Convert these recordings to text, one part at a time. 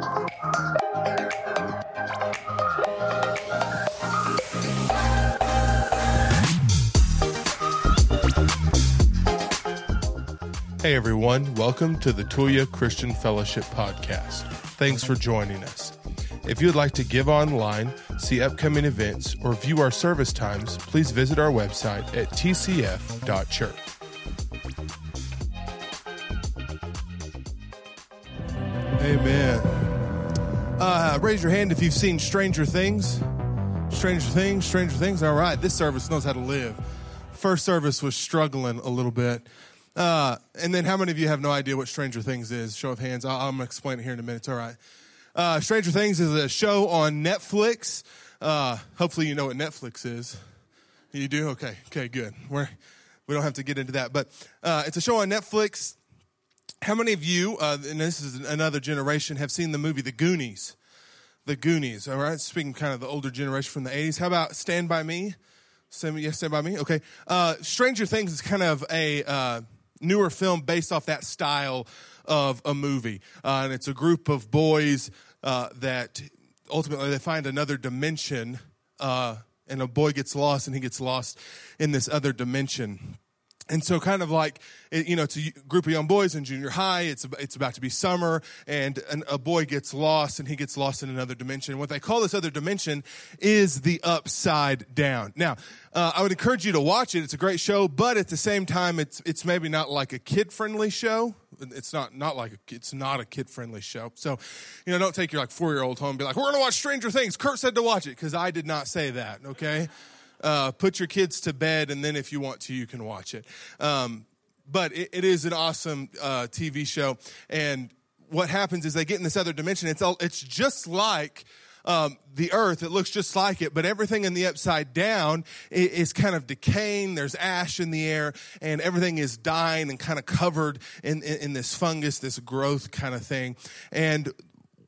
Hey everyone, welcome to the Tulia Christian Fellowship Podcast. Thanks for joining us. If you would like to give online, see upcoming events, or view our service times, please visit our website at tcf.church. Amen. Raise your hand if you've seen Stranger Things. Stranger Things, Stranger Things. All right, this service knows how to live. First service was struggling a little bit. Uh, and then, how many of you have no idea what Stranger Things is? Show of hands. I'll, I'm going to explain it here in a minute. All right. Uh, Stranger Things is a show on Netflix. Uh, hopefully, you know what Netflix is. You do? Okay. Okay, good. We're, we don't have to get into that. But uh, it's a show on Netflix. How many of you, uh, and this is another generation, have seen the movie The Goonies? The Goonies, all right? Speaking kind of the older generation from the 80s. How about Stand By Me? Stand, yes, Stand By Me? Okay. Uh, Stranger Things is kind of a uh, newer film based off that style of a movie. Uh, and it's a group of boys uh, that ultimately they find another dimension, uh, and a boy gets lost, and he gets lost in this other dimension. And so, kind of like, you know, it's a group of young boys in junior high. It's, it's about to be summer, and an, a boy gets lost, and he gets lost in another dimension. What they call this other dimension is the upside down. Now, uh, I would encourage you to watch it. It's a great show, but at the same time, it's, it's maybe not like a kid friendly show. It's not, not like, a, it's not a kid friendly show. So, you know, don't take your like four year old home and be like, we're going to watch Stranger Things. Kurt said to watch it, because I did not say that, okay? Uh, put your kids to bed, and then if you want to, you can watch it. Um, but it, it is an awesome uh, TV show, and what happens is they get in this other dimension. It's all, it's just like um, the earth. It looks just like it, but everything in the upside down is, is, kind of decaying. There's ash in the air, and everything is dying and kind of covered in, in, in this fungus, this growth kind of thing. And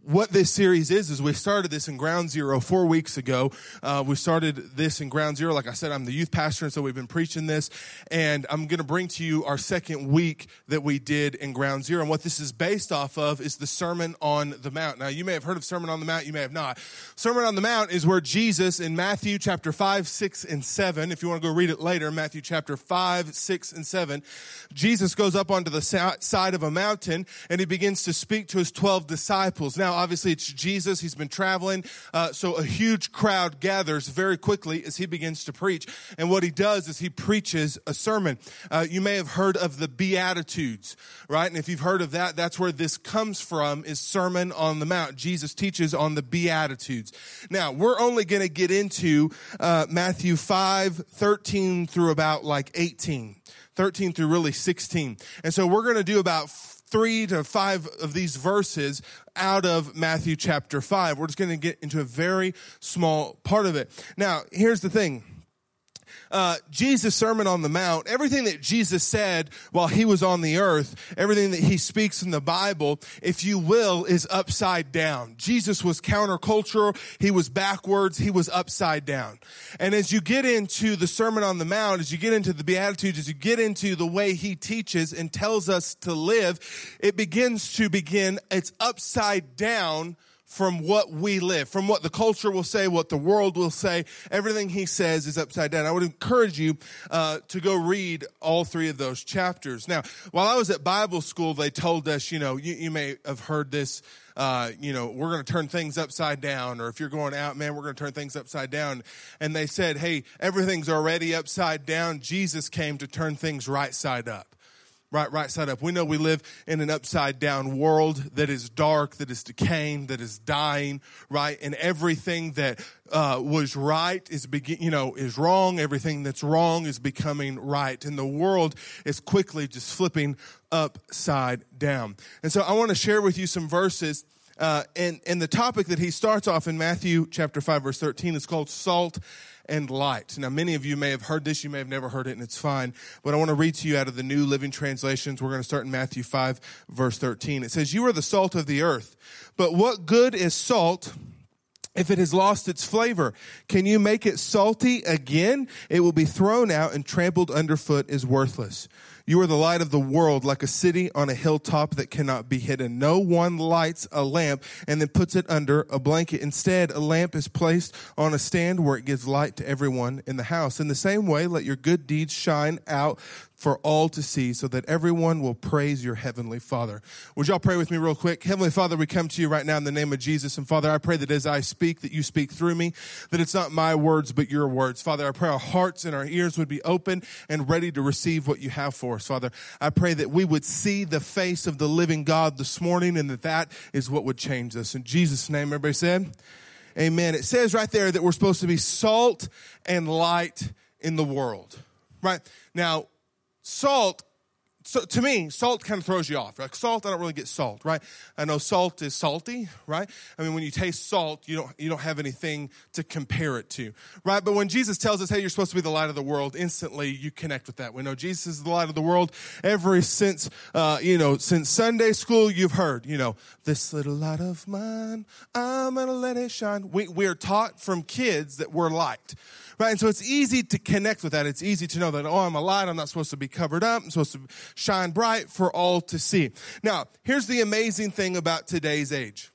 what this series is is we started this in ground zero four weeks ago. Uh, we started this in ground zero. Like i said i'm the youth pastor and so we've been preaching this. And i'm going to bring to you our second week that we did in ground zero. And what this is based off of is the sermon on the mount. Now you may have heard of sermon on the mount you may have not. Sermon on the mount is where jesus in matthew chapter 5 6 and 7 if you want to go read it later matthew chapter 5 6 and 7 jesus goes up onto the side of a mountain and he begins to speak to his 12 disciples. Now now, obviously, it's Jesus. He's been traveling. Uh, so a huge crowd gathers very quickly as he begins to preach. And what he does is he preaches a sermon. Uh, you may have heard of the Beatitudes, right? And if you've heard of that, that's where this comes from is Sermon on the Mount. Jesus teaches on the Beatitudes. Now, we're only going to get into uh, Matthew 5, 13 through about like 18. 13 through really 16. And so we're going to do about three to five of these verses out of Matthew chapter 5. We're just going to get into a very small part of it. Now, here's the thing uh, Jesus' Sermon on the Mount, everything that Jesus said while he was on the earth, everything that he speaks in the Bible, if you will, is upside down. Jesus was countercultural. He was backwards. He was upside down. And as you get into the Sermon on the Mount, as you get into the Beatitudes, as you get into the way he teaches and tells us to live, it begins to begin, it's upside down from what we live, from what the culture will say, what the world will say. Everything he says is upside down. I would encourage you uh, to go read all three of those chapters. Now, while I was at Bible school, they told us, you know, you, you may have heard this. Uh, you know, we're going to turn things upside down, or if you're going out, man, we're going to turn things upside down. And they said, hey, everything's already upside down. Jesus came to turn things right side up right, right side up. We know we live in an upside down world that is dark, that is decaying, that is dying, right? And everything that uh, was right is begin, you know, is wrong. Everything that's wrong is becoming right, and the world is quickly just flipping upside down. And so, I want to share with you some verses. Uh, and, and the topic that he starts off in Matthew chapter 5, verse 13 is called salt and light. Now, many of you may have heard this, you may have never heard it, and it's fine. But I want to read to you out of the New Living Translations. We're going to start in Matthew 5, verse 13. It says, You are the salt of the earth, but what good is salt? If it has lost its flavor, can you make it salty again? It will be thrown out and trampled underfoot is worthless. You are the light of the world, like a city on a hilltop that cannot be hidden. No one lights a lamp and then puts it under a blanket. Instead, a lamp is placed on a stand where it gives light to everyone in the house. In the same way, let your good deeds shine out for all to see so that everyone will praise your heavenly Father. Would y'all pray with me real quick? Heavenly Father, we come to you right now in the name of Jesus. And Father, I pray that as I speak, that you speak through me, that it's not my words, but your words. Father, I pray our hearts and our ears would be open and ready to receive what you have for us. Father, I pray that we would see the face of the living God this morning and that that is what would change us. In Jesus' name, everybody said, Amen. It says right there that we're supposed to be salt and light in the world. Right? Now, salt so to me, salt kind of throws you off. Like salt, I don't really get salt, right? I know salt is salty, right? I mean, when you taste salt, you don't you don't have anything to compare it to, right? But when Jesus tells us, "Hey, you're supposed to be the light of the world," instantly you connect with that. We know Jesus is the light of the world. Ever since uh, you know, since Sunday school, you've heard, you know, this little light of mine, I'm gonna let it shine. We we're taught from kids that we're light right? And so it's easy to connect with that. It's easy to know that, oh, I'm a light. I'm not supposed to be covered up. I'm supposed to shine bright for all to see. Now, here's the amazing thing about today's age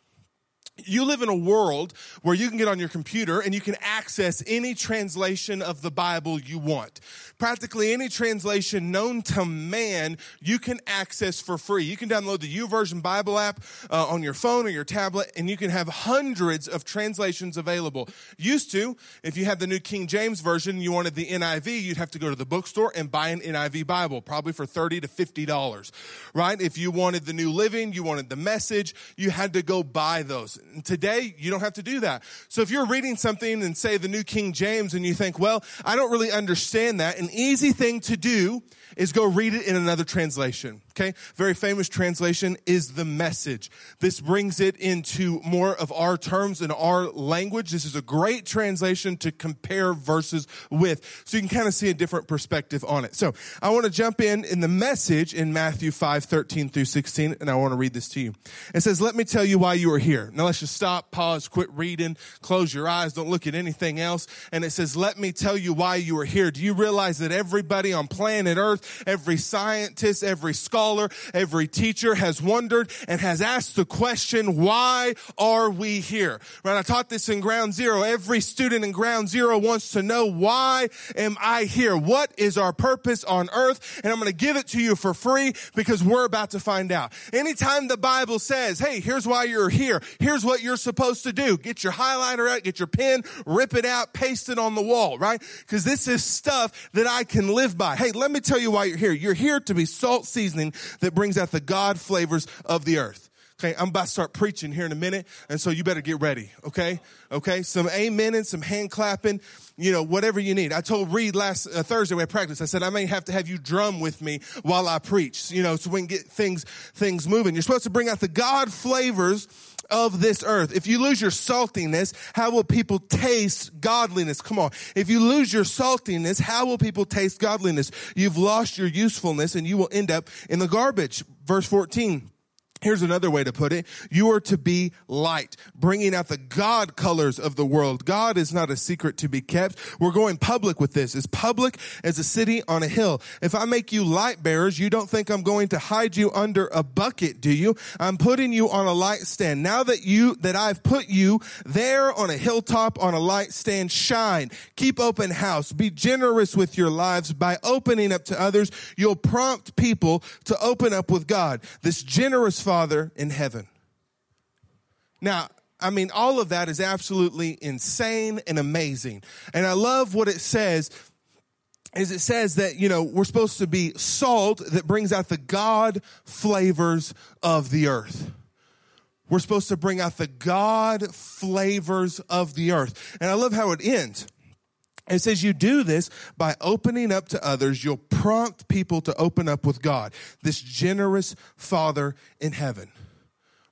you live in a world where you can get on your computer and you can access any translation of the Bible you want. Practically any translation known to man, you can access for free. You can download the YouVersion Bible app uh, on your phone or your tablet, and you can have hundreds of translations available. Used to, if you had the New King James Version, you wanted the NIV, you'd have to go to the bookstore and buy an NIV Bible, probably for thirty to fifty dollars, right? If you wanted the New Living, you wanted the Message, you had to go buy those. Today, you don't have to do that. So if you're reading something and say the New King James and you think, well, I don't really understand that, an easy thing to do is go read it in another translation. Okay. Very famous translation is the message. This brings it into more of our terms and our language. This is a great translation to compare verses with. So you can kind of see a different perspective on it. So I want to jump in in the message in Matthew 5, 13 through 16, and I want to read this to you. It says, let me tell you why you are here. Now let's just stop, pause, quit reading, close your eyes, don't look at anything else. And it says, let me tell you why you are here. Do you realize that everybody on planet earth, every scientist, every scholar, scholar, every teacher has wondered and has asked the question, why are we here? Right? I taught this in ground zero. Every student in ground zero wants to know, why am I here? What is our purpose on earth? And I'm going to give it to you for free because we're about to find out. Anytime the Bible says, hey, here's why you're here. Here's what you're supposed to do. Get your highlighter out, get your pen, rip it out, paste it on the wall, right? Because this is stuff that I can live by. Hey, let me tell you why you're here. You're here to be salt seasoning that brings out the God flavors of the earth. Okay, I'm about to start preaching here in a minute, and so you better get ready, okay? Okay, some amen and some hand clapping, you know, whatever you need. I told Reed last uh, Thursday we had practice, I said, I may have to have you drum with me while I preach, you know, so we can get things, things moving. You're supposed to bring out the God flavors of this earth. If you lose your saltiness, how will people taste godliness? Come on. If you lose your saltiness, how will people taste godliness? You've lost your usefulness and you will end up in the garbage. Verse 14. Here's another way to put it. You are to be light, bringing out the God colors of the world. God is not a secret to be kept. We're going public with this. As public as a city on a hill. If I make you light bearers, you don't think I'm going to hide you under a bucket, do you? I'm putting you on a light stand. Now that you, that I've put you there on a hilltop on a light stand, shine. Keep open house. Be generous with your lives by opening up to others. You'll prompt people to open up with God. This generous Father in heaven. Now, I mean, all of that is absolutely insane and amazing. And I love what it says is it says that, you know, we're supposed to be salt that brings out the God flavors of the earth. We're supposed to bring out the God flavors of the earth. And I love how it ends. It says you do this by opening up to others. You'll prompt people to open up with God, this generous Father in heaven,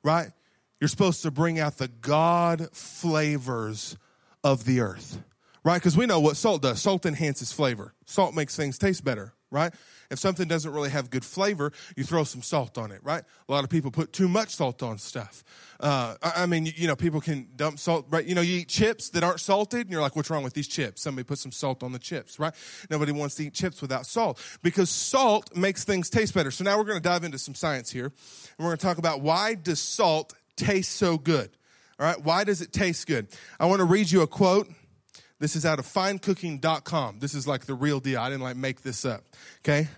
right? You're supposed to bring out the God flavors of the earth, right? Because we know what salt does. Salt enhances flavor. Salt makes things taste better, right? If something doesn't really have good flavor, you throw some salt on it, right? A lot of people put too much salt on stuff. Uh, I, I mean, you, you know, people can dump salt, right? You know, you eat chips that aren't salted, and you're like, what's wrong with these chips? Somebody put some salt on the chips, right? Nobody wants to eat chips without salt because salt makes things taste better. So now we're going to dive into some science here, and we're going to talk about why does salt taste so good? All right, why does it taste good? I want to read you a quote. This is out of finecooking.com. This is like the real deal. I didn't like make this up. Okay?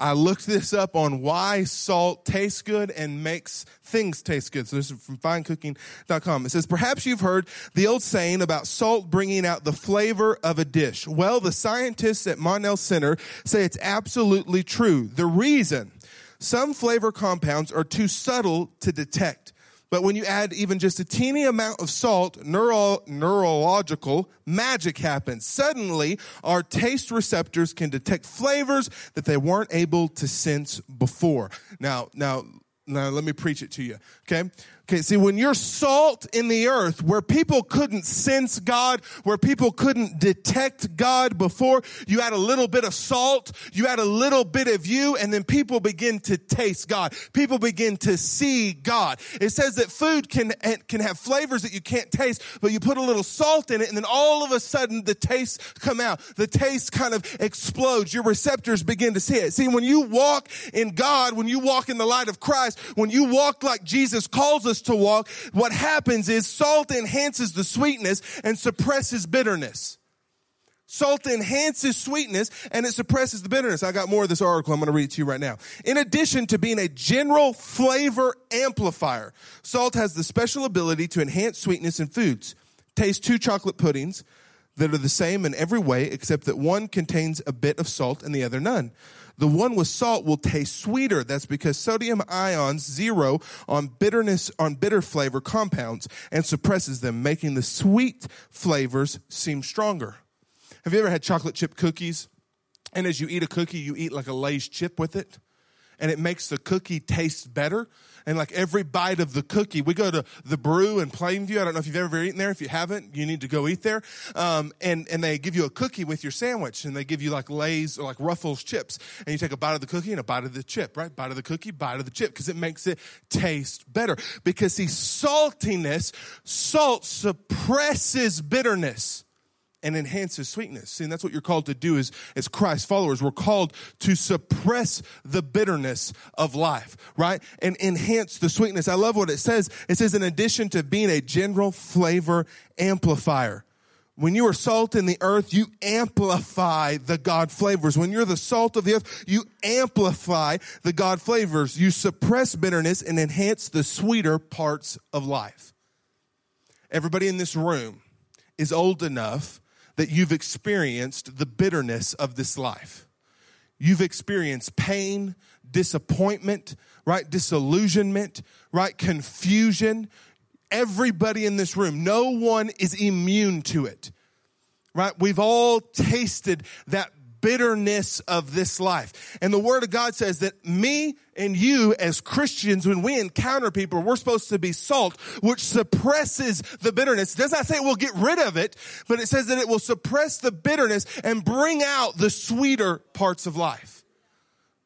I looked this up on why salt tastes good and makes things taste good. So this is from finecooking.com. It says, perhaps you've heard the old saying about salt bringing out the flavor of a dish. Well, the scientists at Monell Center say it's absolutely true. The reason some flavor compounds are too subtle to detect. But when you add even just a teeny amount of salt, neuro, neurological magic happens. Suddenly, our taste receptors can detect flavors that they weren't able to sense before. Now, now, now let me preach it to you. Okay. Okay, see, when you're salt in the earth where people couldn't sense God, where people couldn't detect God before, you add a little bit of salt, you add a little bit of you, and then people begin to taste God. People begin to see God. It says that food can, can have flavors that you can't taste, but you put a little salt in it, and then all of a sudden the tastes come out. The taste kind of explodes. Your receptors begin to see it. See, when you walk in God, when you walk in the light of Christ, when you walk like Jesus calls us to walk, what happens is salt enhances the sweetness and suppresses bitterness. Salt enhances sweetness and it suppresses the bitterness. I got more of this article. I'm going to read it to you right now. In addition to being a general flavor amplifier, salt has the special ability to enhance sweetness in foods. Taste two chocolate puddings that are the same in every way except that one contains a bit of salt and the other none. The one with salt will taste sweeter. That's because sodium ions zero on bitterness, on bitter flavor compounds and suppresses them, making the sweet flavors seem stronger. Have you ever had chocolate chip cookies? And as you eat a cookie, you eat like a Lay's chip with it, and it makes the cookie taste better and like every bite of the cookie, we go to the brew in Plainview. I don't know if you've ever eaten there. If you haven't, you need to go eat there. Um, and, and they give you a cookie with your sandwich and they give you like Lay's or like Ruffles chips. And you take a bite of the cookie and a bite of the chip, right? Bite of the cookie, bite of the chip because it makes it taste better. Because see, saltiness, salt suppresses bitterness and enhances sweetness. See, and that's what you're called to do as, as Christ followers. We're called to suppress the bitterness of life, right? And enhance the sweetness. I love what it says. It says, in addition to being a general flavor amplifier. When you are salt in the earth, you amplify the God flavors. When you're the salt of the earth, you amplify the God flavors. You suppress bitterness and enhance the sweeter parts of life. Everybody in this room is old enough that you've experienced the bitterness of this life. You've experienced pain, disappointment, right? Disillusionment, right? Confusion. Everybody in this room, no one is immune to it, right? We've all tasted that bitterness of this life. And the word of God says that me and you as Christians, when we encounter people, we're supposed to be salt, which suppresses the bitterness. It does not say it will get rid of it, but it says that it will suppress the bitterness and bring out the sweeter parts of life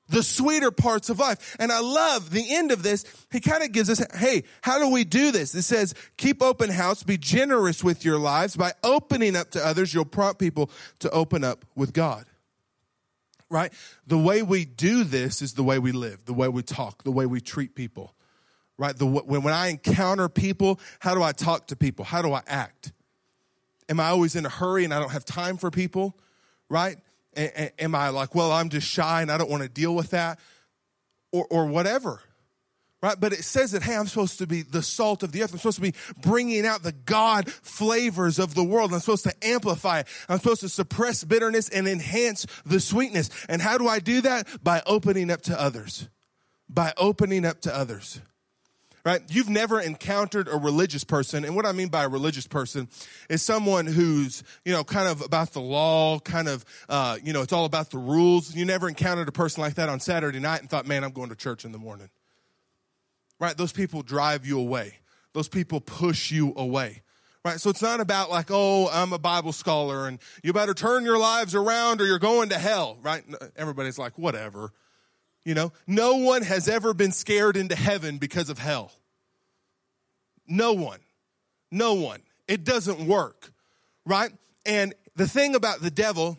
the sweeter parts of life. And I love the end of this. He kind of gives us, hey, how do we do this? It says, keep open house, be generous with your lives. By opening up to others, you'll prompt people to open up with God right? The way we do this is the way we live, the way we talk, the way we treat people, right? The, when, when I encounter people, how do I talk to people? How do I act? Am I always in a hurry and I don't have time for people, right? am I like, well, I'm just shy and I don't want to deal with that? Or, or whatever, right? But it says that, hey, I'm supposed to be the salt of the earth. I'm supposed to be bringing out the God flavors of the world. I'm supposed to amplify it. I'm supposed to suppress bitterness and enhance the sweetness. And how do I do that? By opening up to others. By opening up to others. Right? You've never encountered a religious person. And what I mean by a religious person is someone who's, you know, kind of about the law, kind of, uh, you know, it's all about the rules. You never encountered a person like that on Saturday night and thought, man, I'm going to church in the morning right? Those people drive you away. Those people push you away, Right? So it's not about like, oh, I'm a Bible scholar and you better turn your lives around or you're going to hell, right? Everybody's like, whatever. You know, no one has ever been scared into heaven because of hell. No one. No one. It doesn't work, right? And the thing about the devil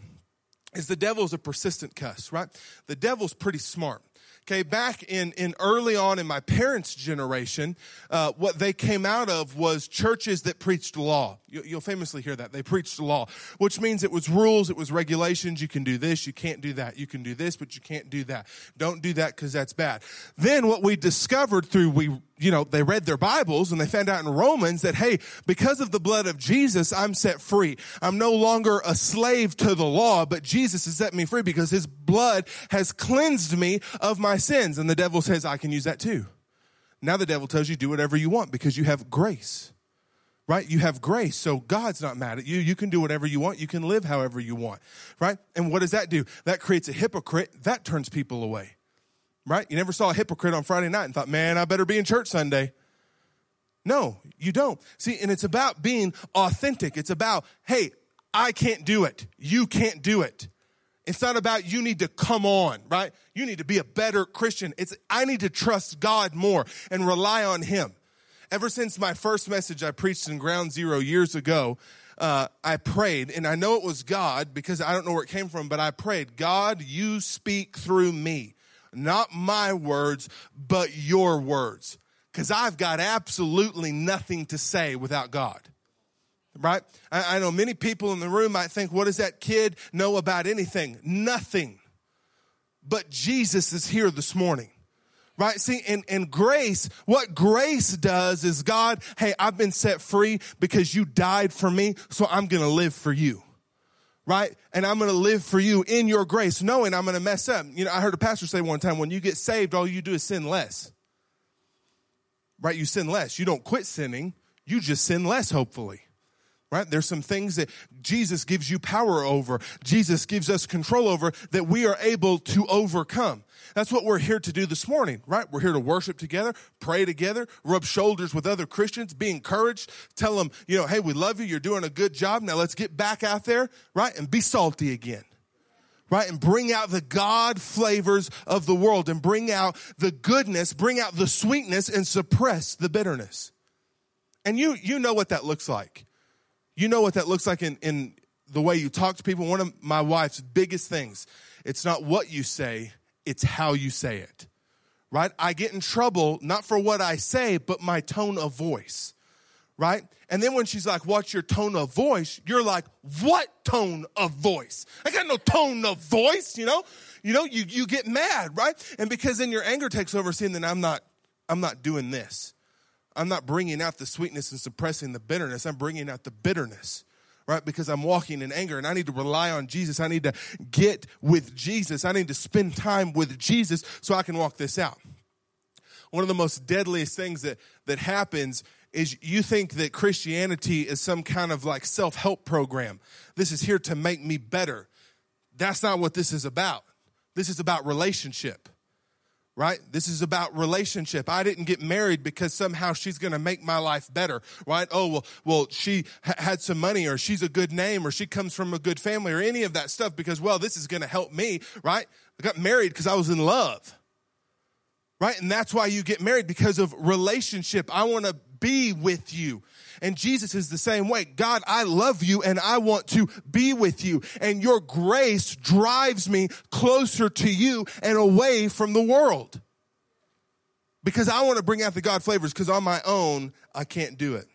is the devil's a persistent cuss, right? The devil's pretty smart. Okay, back in, in early on in my parents' generation, uh, what they came out of was churches that preached law. You, you'll famously hear that. They preached the law, which means it was rules, it was regulations. You can do this, you can't do that. You can do this, but you can't do that. Don't do that because that's bad. Then what we discovered through we you know, they read their Bibles and they found out in Romans that, hey, because of the blood of Jesus, I'm set free. I'm no longer a slave to the law, but Jesus has set me free because his blood has cleansed me of my sins. And the devil says, I can use that too. Now the devil tells you, do whatever you want because you have grace, right? You have grace. So God's not mad at you. You can do whatever you want. You can live however you want, right? And what does that do? That creates a hypocrite. That turns people away right? You never saw a hypocrite on Friday night and thought, man, I better be in church Sunday. No, you don't. See, and it's about being authentic. It's about, hey, I can't do it. You can't do it. It's not about you need to come on, right? You need to be a better Christian. It's I need to trust God more and rely on Him. Ever since my first message I preached in Ground Zero years ago, uh, I prayed, and I know it was God because I don't know where it came from, but I prayed, God, you speak through me not my words, but your words. Because I've got absolutely nothing to say without God. Right? I, I know many people in the room might think, what does that kid know about anything? Nothing. But Jesus is here this morning right? See, in, in grace, what grace does is God, hey, I've been set free because you died for me, so I'm gonna live for you right? And I'm to live for you in your grace, knowing I'm to mess up. You know, I heard a pastor say one time, when you get saved, all you do is sin less. Right? You sin less. You don't quit sinning. You just sin less, hopefully. Right? There's some things that Jesus gives you power over. Jesus gives us control over that we are able to overcome. That's what we're here to do this morning, right? We're here to worship together, pray together, rub shoulders with other Christians, be encouraged, tell them, you know, hey, we love you. You're doing a good job. Now let's get back out there, right? And be salty again right? And bring out the God flavors of the world and bring out the goodness, bring out the sweetness and suppress the bitterness. And you, you know what that looks like. You know what that looks like in, in the way you talk to people. One of my wife's biggest things, it's not what you say, it's how you say it. Right? I get in trouble not for what I say, but my tone of voice. Right? And then when she's like, What's your tone of voice? You're like, What tone of voice? I got no tone of voice, you know? You know, you, you get mad, right? And because then your anger takes over, saying that I'm not, I'm not doing this. I'm not bringing out the sweetness and suppressing the bitterness. I'm bringing out the bitterness right? Because I'm walking in anger and I need to rely on Jesus. I need to get with Jesus. I need to spend time with Jesus so I can walk this out. One of the most deadliest things that, that happens is you think that Christianity is some kind of like self help program. This is here to make me better. That's not what this is about. This is about relationship right? This is about relationship. I didn't get married because somehow she's going to make my life better, right? Oh, well, well, she ha- had some money or she's a good name or she comes from a good family or any of that stuff because, well, this is going to help me, right? I got married because I was in love, right? And that's why you get married because of relationship. I want to be with you. And Jesus is the same way. God, I love you and I want to be with you. And your grace drives me closer to you and away from the world. Because I want to bring out the God flavors because on my own, I can't do it.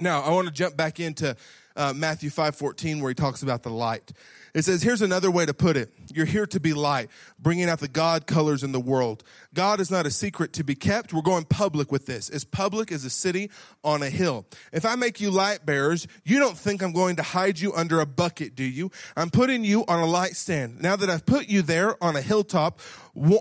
Now, I want to jump back into uh, Matthew 5 14 where he talks about the light. It says, here's another way to put it. You're here to be light, bringing out the God colors in the world. God is not a secret to be kept. We're going public with this. As public as a city on a hill. If I make you light bearers, you don't think I'm going to hide you under a bucket, do you? I'm putting you on a light stand. Now that I've put you there on a hilltop,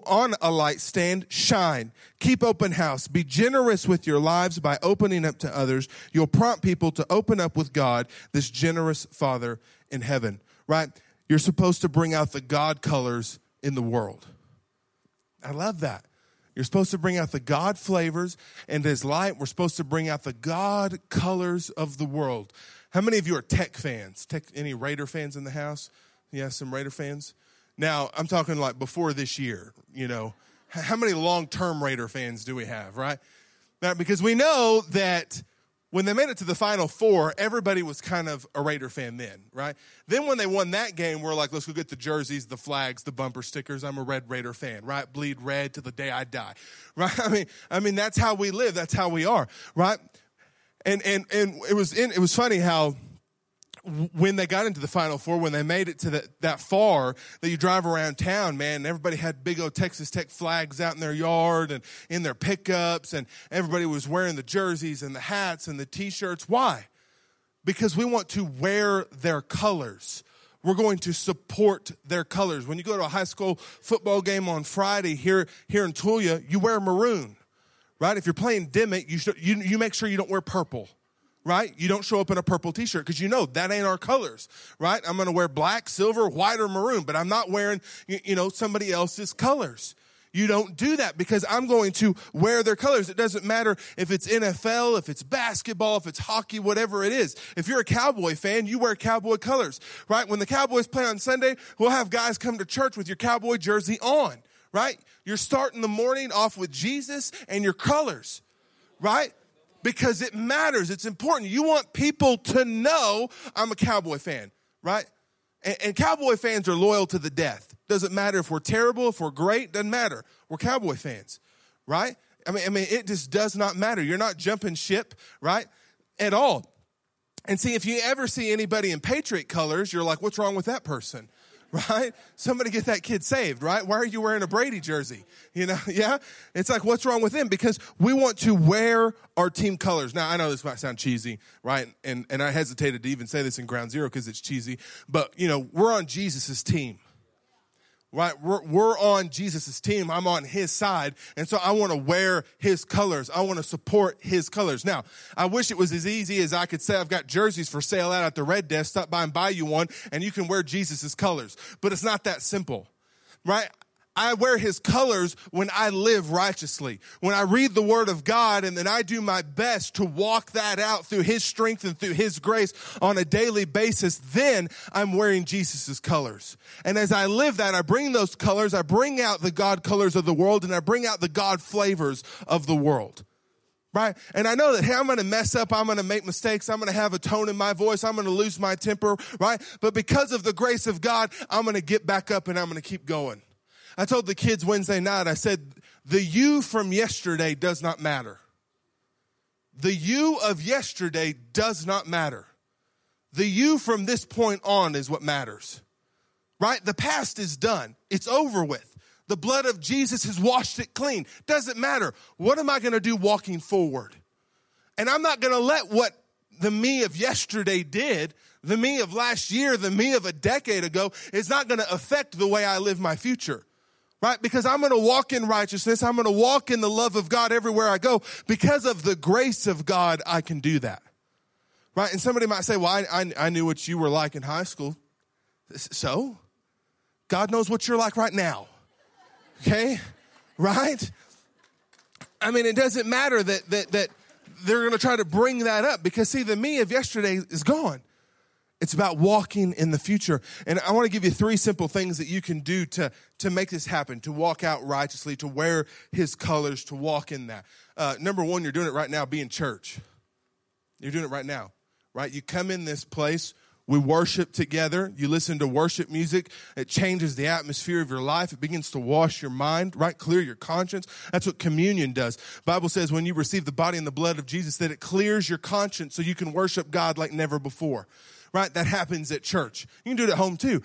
on a light stand, shine. Keep open house. Be generous with your lives by opening up to others. You'll prompt people to open up with God, this generous Father in heaven right? You're supposed to bring out the God colors in the world. I love that. You're supposed to bring out the God flavors, and as light, we're supposed to bring out the God colors of the world. How many of you are tech fans? Tech, any Raider fans in the house? Yeah, some Raider fans. Now, I'm talking like before this year, you know. How many long term Raider fans do we have, right? Because we know that when they made it to the final four, everybody was kind of a Raider fan then, right? Then when they won that game, we're like, let's go get the jerseys, the flags, the bumper stickers. I'm a Red Raider fan, right? Bleed red to the day I die, right? I mean, I mean that's how we live. That's how we are, right? And and and it was in, it was funny how when they got into the final four, when they made it to the, that far, that you drive around town, man, everybody had big old Texas Tech flags out in their yard and in their pickups, and everybody was wearing the jerseys and the hats and the t-shirts. Why? Because we want to wear their colors. We're going to support their colors. When you go to a high school football game on Friday here, here in Tulia, you wear maroon, right? If you're playing Dimmitt, you, should, you, you make sure you don't wear purple right? You don't show up in a purple t-shirt because you know that ain't our colors, right? I'm going to wear black, silver, white, or maroon, but I'm not wearing, you know, somebody else's colors. You don't do that because I'm going to wear their colors. It doesn't matter if it's NFL, if it's basketball, if it's hockey, whatever it is. If you're a Cowboy fan, you wear Cowboy colors, right? When the Cowboys play on Sunday, we'll have guys come to church with your Cowboy jersey on, right? You're starting the morning off with Jesus and your colors, right? Because it matters. It's important. You want people to know I'm a Cowboy fan, right? And, and, Cowboy fans are loyal to the death. Doesn't matter if we're terrible, if we're great, doesn't matter. We're Cowboy fans, right? I mean, I mean, it just does not matter. You're not jumping ship, right? At all. And see, if you ever see anybody in Patriot colors, you're like, what's wrong with that person? Right? Somebody get that kid saved, right? Why are you wearing a Brady jersey? You know, yeah? It's like, what's wrong with him? Because we want to wear our team colors. Now, I know this might sound cheesy, right? And, and I hesitated to even say this in ground zero because it's cheesy, but, you know, we're on Jesus' team right? We're, we're on Jesus' team. I'm on his side. And so I want to wear his colors. I want to support his colors. Now, I wish it was as easy as I could say I've got jerseys for sale out at the red desk. Stop by and buy you one and you can wear Jesus' colors. But it's not that simple, right? I wear his colors when I live righteously. When I read the word of God and then I do my best to walk that out through his strength and through his grace on a daily basis, then I'm wearing Jesus' colors. And as I live that, I bring those colors, I bring out the God colors of the world and I bring out the God flavors of the world right? And I know that, hey, I'm going to mess up. I'm going to make mistakes. I'm going to have a tone in my voice. I'm going to lose my temper, right? But because of the grace of God, I'm going to get back up and I'm going to keep going. I told the kids Wednesday night, I said, the you from yesterday does not matter. The you of yesterday does not matter. The you from this point on is what matters. Right? The past is done. It's over with. The blood of Jesus has washed it clean. Doesn't matter. What am I going to do walking forward? And I'm not going to let what the me of yesterday did, the me of last year, the me of a decade ago, is not going to affect the way I live my future right? Because I'm going to walk in righteousness. I'm going to walk in the love of God everywhere I go. Because of the grace of God, I can do that, right? And somebody might say, well, I, I, I knew what you were like in high school. So? God knows what you're like right now. Okay? Right? I mean, it doesn't matter that, that, that they're going to try to bring that up because see, the me of yesterday is gone. It's about walking in the future. And I want to give you three simple things that you can do to, to make this happen, to walk out righteously, to wear his colors, to walk in that. Uh, number one, you're doing it right now, be in church. You're doing it right now, right? You come in this place, we worship together, you listen to worship music, it changes the atmosphere of your life, it begins to wash your mind, right? Clear your conscience. That's what communion does. Bible says when you receive the body and the blood of Jesus, that it clears your conscience so you can worship God like never before right? That happens at church. You can do it at home too.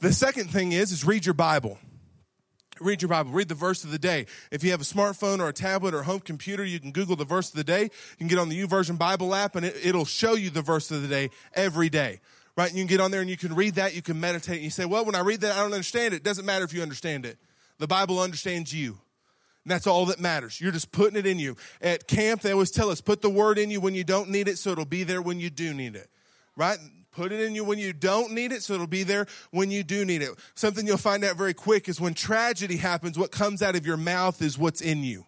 The second thing is, is read your Bible. Read your Bible. Read the verse of the day. If you have a smartphone or a tablet or a home computer, you can Google the verse of the day. You can get on the YouVersion Bible app and it, will show you the verse of the day every day. Right? And you can get on there and you can read that. You can meditate. And you say, well, when I read that, I don't understand it. It doesn't matter if you understand it. The Bible understands you. And that's all that matters. You're just putting it in you. At camp, they always tell us, put the word in you when you don't need it so it'll be there when you do need it. Right? Put it in you when you don't need it, so it'll be there when you do need it. Something you'll find out very quick is when tragedy happens, what comes out of your mouth is what's in you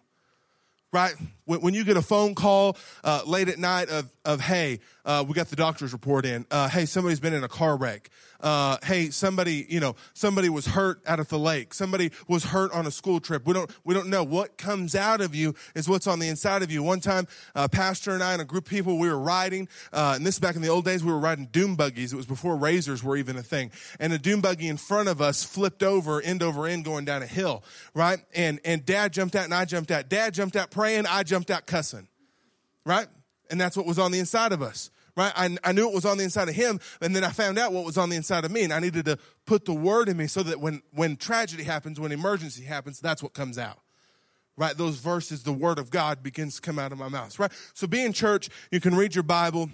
right? When, when, you get a phone call uh, late at night of, of hey, uh, we got the doctor's report in. Uh, hey, somebody's been in a car wreck. Uh, hey, somebody, you know, somebody was hurt out at the lake. Somebody was hurt on a school trip. We don't, we don't know what comes out of you is what's on the inside of you. One time, uh, Pastor and I and a group of people, we were riding, uh, and this is back in the old days, we were riding dune buggies. It was before razors were even a thing. And a dune buggy in front of us flipped over end over end going down a hill, right? And, and dad jumped out and I jumped out. Dad jumped out praying. I jumped out cussing, right? And that's what was on the inside of us right? I, I knew it was on the inside of him, and then I found out what was on the inside of me, and I needed to put the word in me so that when, when tragedy happens, when emergency happens, that's what comes out. Right? Those verses, the word of God begins to come out of my mouth, right? So be in church, you can read your Bible,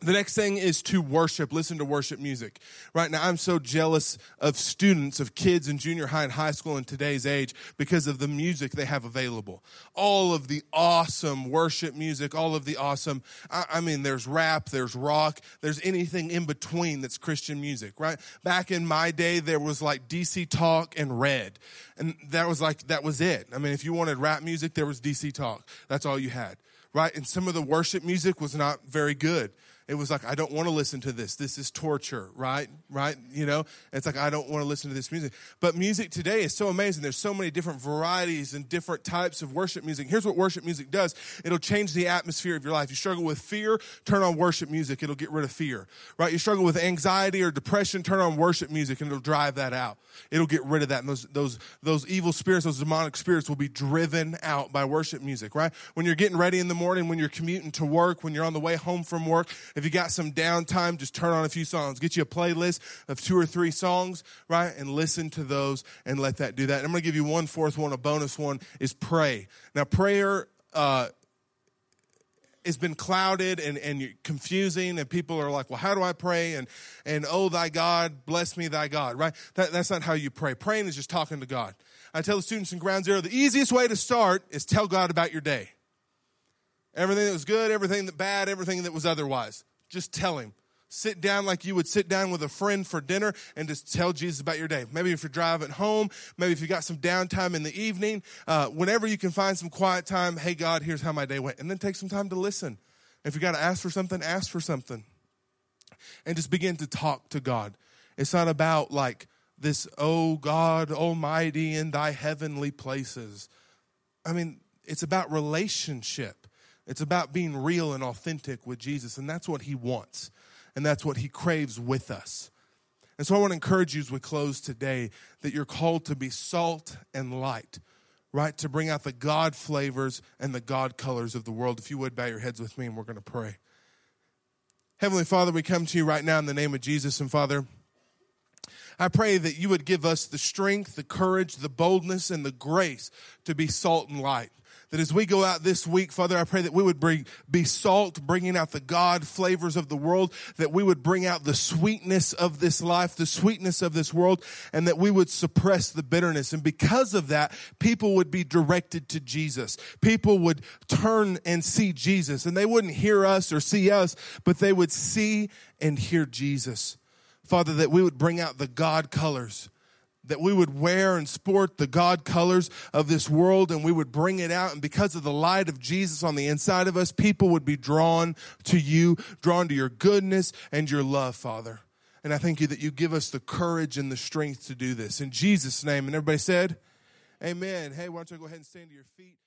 the next thing is to worship, listen to worship music. Right now, I'm so jealous of students, of kids in junior high and high school in today's age because of the music they have available. All of the awesome worship music, all of the awesome, I, I mean, there's rap, there's rock, there's anything in between that's Christian music, right? Back in my day, there was like DC Talk and Red. And that was like, that was it. I mean, if you wanted rap music, there was DC Talk. That's all you had, right? And some of the worship music was not very good it was like, I don't want to listen to this. This is torture, right? Right? You know, it's like, I don't want to listen to this music. But music today is so amazing. There's so many different varieties and different types of worship music. Here's what worship music does it'll change the atmosphere of your life. You struggle with fear, turn on worship music. It'll get rid of fear, right? You struggle with anxiety or depression, turn on worship music and it'll drive that out. It'll get rid of that. And those, those, those evil spirits, those demonic spirits will be driven out by worship music, right? When you're getting ready in the morning, when you're commuting to work, when you're on the way home from work, if you got some downtime, just turn on a few songs. Get you a playlist of two or three songs, right? And listen to those and let that do that. And I'm going to give you one fourth one, a bonus one is pray. Now, prayer, uh, it's been clouded and, and confusing and people are like well how do i pray and and oh thy god bless me thy god right that, that's not how you pray praying is just talking to god i tell the students in ground zero the easiest way to start is tell god about your day everything that was good everything that bad everything that was otherwise just tell him. Sit down like you would sit down with a friend for dinner and just tell Jesus about your day. Maybe if you're driving home, maybe if you got some downtime in the evening, uh, whenever you can find some quiet time, hey, God, here's how my day went. And then take some time to listen. If you got to ask for something, ask for something. And just begin to talk to God. It's not about like this, oh God Almighty in thy heavenly places. I mean, it's about relationship. It's about being real and authentic with Jesus, and that's what He wants, and that's what He craves with us. And so I want to encourage you as we close today that you're called to be salt and light, right? To bring out the God flavors and the God colors of the world. If you would bow your heads with me, and we're going to pray. Heavenly Father, we come to you right now in the name of Jesus, and Father, I pray that you would give us the strength, the courage, the boldness, and the grace to be salt and light that as we go out this week, Father, I pray that we would bring, be salt, bringing out the God flavors of the world, that we would bring out the sweetness of this life, the sweetness of this world, and that we would suppress the bitterness. And because of that, people would be directed to Jesus. People would turn and see Jesus, and they wouldn't hear us or see us, but they would see and hear Jesus. Father, that we would bring out the God colors that we would wear and sport the God colors of this world and we would bring it out. And because of the light of Jesus on the inside of us, people would be drawn to you, drawn to your goodness and your love, Father. And I thank you that you give us the courage and the strength to do this. In Jesus' name. And everybody said, Amen. Hey, why don't you go ahead and stand to your feet?